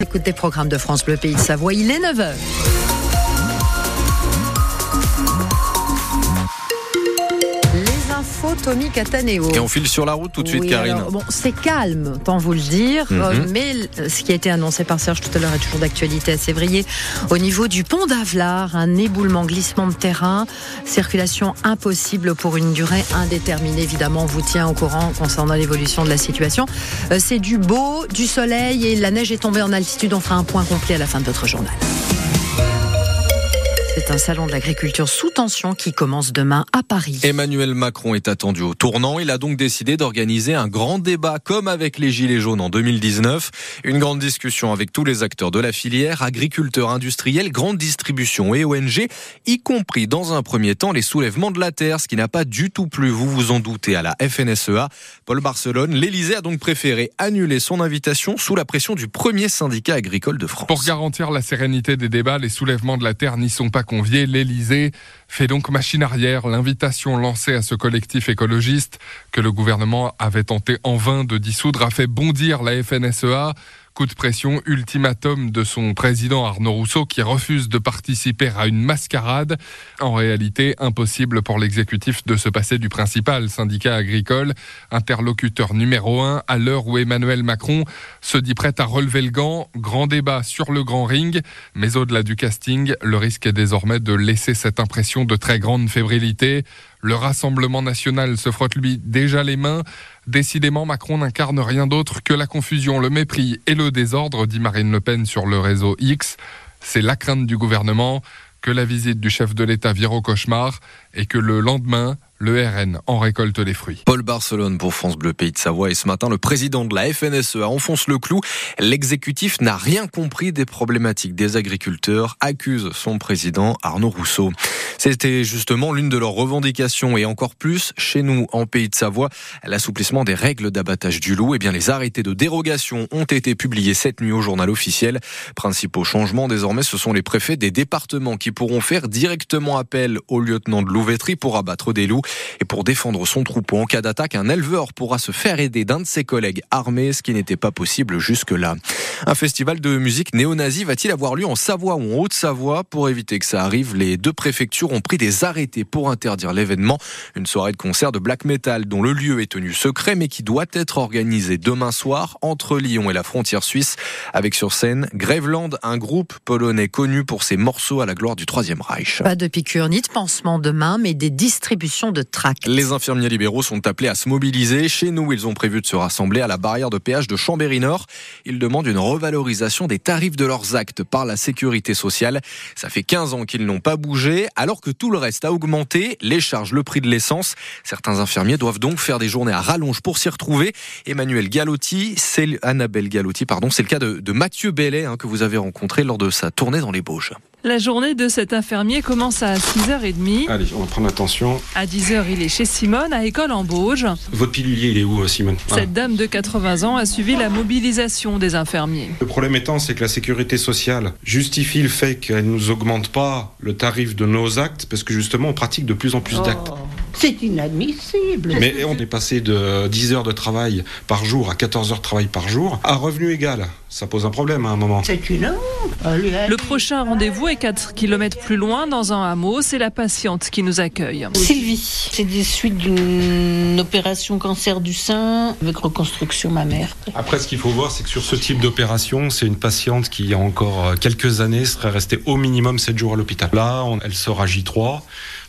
Écoute des programmes de France Bleu Pays de Savoie, il est 9h. Tommy Cataneo. Et on file sur la route tout de suite, Oui, Karine. alors, bon, c'est calme, tant vous le dire, Mhm. euh, mais ce qui a été annoncé par Serge tout à l'heure est toujours d'actualité à Sévrier. Au niveau du pont d'Avelard, un éboulement, glissement de terrain, circulation impossible pour une durée indéterminée. Évidemment, on vous tient au courant concernant l'évolution de la situation. Euh, c'est du beau, du soleil et la neige est tombée en altitude. On fera un point complet à la fin de votre journal. C'est un salon de l'agriculture sous tension qui commence demain à Paris. Emmanuel Macron est attendu au tournant. Il a donc décidé d'organiser un grand débat comme avec les Gilets jaunes en 2019. Une grande discussion avec tous les acteurs de la filière, agriculteurs, industriels, grande distribution et ONG, y compris dans un premier temps les soulèvements de la terre, ce qui n'a pas du tout plu, vous vous en doutez, à la FNSEA. Paul Barcelone, l'Élysée a donc préféré annuler son invitation sous la pression du premier syndicat agricole de France. Pour garantir la sérénité des débats, les soulèvements de la terre n'y sont pas conviés. L'Élysée fait donc machine arrière. L'invitation lancée à ce collectif écologiste que le gouvernement avait tenté en vain de dissoudre a fait bondir la FNSEA. Coup de pression, ultimatum de son président Arnaud Rousseau qui refuse de participer à une mascarade. En réalité, impossible pour l'exécutif de se passer du principal syndicat agricole, interlocuteur numéro un à l'heure où Emmanuel Macron se dit prêt à relever le gant. Grand débat sur le grand ring, mais au-delà du casting, le risque est désormais de laisser cette impression de très grande fébrilité. Le Rassemblement national se frotte lui déjà les mains. Décidément, Macron n'incarne rien d'autre que la confusion, le mépris et le désordre, dit Marine Le Pen sur le réseau X. C'est la crainte du gouvernement que la visite du chef de l'État vire au cauchemar et que le lendemain, le RN en récolte les fruits. Paul Barcelone pour France Bleu Pays de Savoie et ce matin le président de la FNSEA enfonce le clou. L'exécutif n'a rien compris des problématiques des agriculteurs, accuse son président Arnaud Rousseau. C'était justement l'une de leurs revendications et encore plus chez nous en Pays de Savoie, l'assouplissement des règles d'abattage du loup. Eh bien les arrêtés de dérogation ont été publiés cette nuit au journal officiel. Principaux changements désormais, ce sont les préfets des départements qui pourront faire directement appel au lieutenant de louveterie pour abattre des loups. Et pour défendre son troupeau en cas d'attaque, un éleveur pourra se faire aider d'un de ses collègues armés, ce qui n'était pas possible jusque-là. Un festival de musique néo-nazie va-t-il avoir lieu en Savoie ou en Haute-Savoie? Pour éviter que ça arrive, les deux préfectures ont pris des arrêtés pour interdire l'événement. Une soirée de concert de black metal dont le lieu est tenu secret mais qui doit être organisée demain soir entre Lyon et la frontière suisse avec sur scène Graveland, un groupe polonais connu pour ses morceaux à la gloire du Troisième Reich. Pas de piqûre ni de pansement demain, mais des distributions de Les infirmiers libéraux sont appelés à se mobiliser. Chez nous, ils ont prévu de se rassembler à la barrière de péage de Chambéry-Nord. Ils demandent une revalorisation des tarifs de leurs actes par la sécurité sociale. Ça fait 15 ans qu'ils n'ont pas bougé, alors que tout le reste a augmenté, les charges, le prix de l'essence. Certains infirmiers doivent donc faire des journées à rallonge pour s'y retrouver. Emmanuel Galotti, c'est Annabelle Galotti, pardon, c'est le cas de, de Mathieu Bellet hein, que vous avez rencontré lors de sa tournée dans les Bauges. La journée de cet infirmier commence à 6h30. Allez, on va prendre attention. À 10h, il est chez Simone, à École en Bauge. Votre pilulier, il est où, euh, Simone Ah. Cette dame de 80 ans a suivi la mobilisation des infirmiers. Le problème étant, c'est que la sécurité sociale justifie le fait qu'elle ne nous augmente pas le tarif de nos actes, parce que justement, on pratique de plus en plus d'actes. C'est inadmissible. Mais on est passé de 10 heures de travail par jour à 14 heures de travail par jour à revenu égal. Ça pose un problème à un moment. C'est une honte. Allez, allez. Le prochain rendez-vous est 4 km plus loin, dans un hameau. C'est la patiente qui nous accueille. Sylvie, c'est des suites d'une opération cancer du sein avec reconstruction mammaire. Après, ce qu'il faut voir, c'est que sur ce type d'opération, c'est une patiente qui, il y a encore euh, quelques années, serait restée au minimum 7 jours à l'hôpital. Là, on- elle sera J3.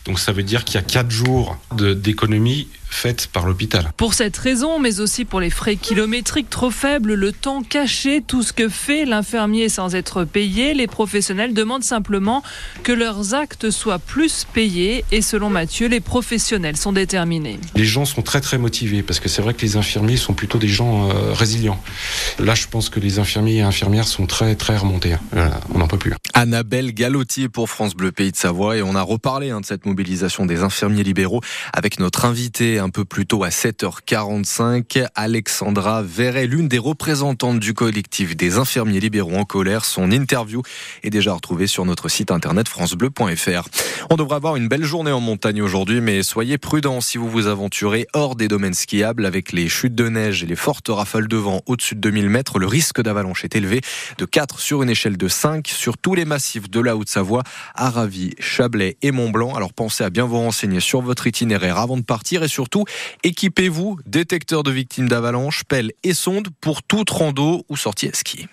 Donc ça veut dire qu'il y a 4 jours d'économie faite par l'hôpital. Pour cette raison, mais aussi pour les frais kilométriques trop faibles, le temps caché, tout ce que fait l'infirmier sans être payé, les professionnels demandent simplement que leurs actes soient plus payés. Et selon Mathieu, les professionnels sont déterminés. Les gens sont très très motivés parce que c'est vrai que les infirmiers sont plutôt des gens euh, résilients. Là, je pense que les infirmiers et infirmières sont très très remontés. hein. Voilà, on n'en peut plus. Annabelle Galotti pour France Bleu Pays de Savoie et on a reparlé hein, de cette mobilisation des infirmiers libéraux avec notre invité un peu plus tôt à 7h45. Alexandra Verret, l'une des représentantes du collectif des infirmiers libéraux en colère. Son interview est déjà retrouvée sur notre site internet francebleu.fr. On devrait avoir une belle journée en montagne aujourd'hui, mais soyez prudents si vous vous aventurez hors des domaines skiables avec les chutes de neige et les fortes rafales de vent au-dessus de 2000 mètres. Le risque d'avalanche est élevé de 4 sur une échelle de 5 sur tous les massifs de la Haute-Savoie, Aravis, Chablais et Mont-Blanc. Alors pensez à bien vous renseigner sur votre itinéraire avant de partir et surtout équipez-vous détecteur de victimes d'avalanche, pelle et sonde pour toute rando ou sortie à ski.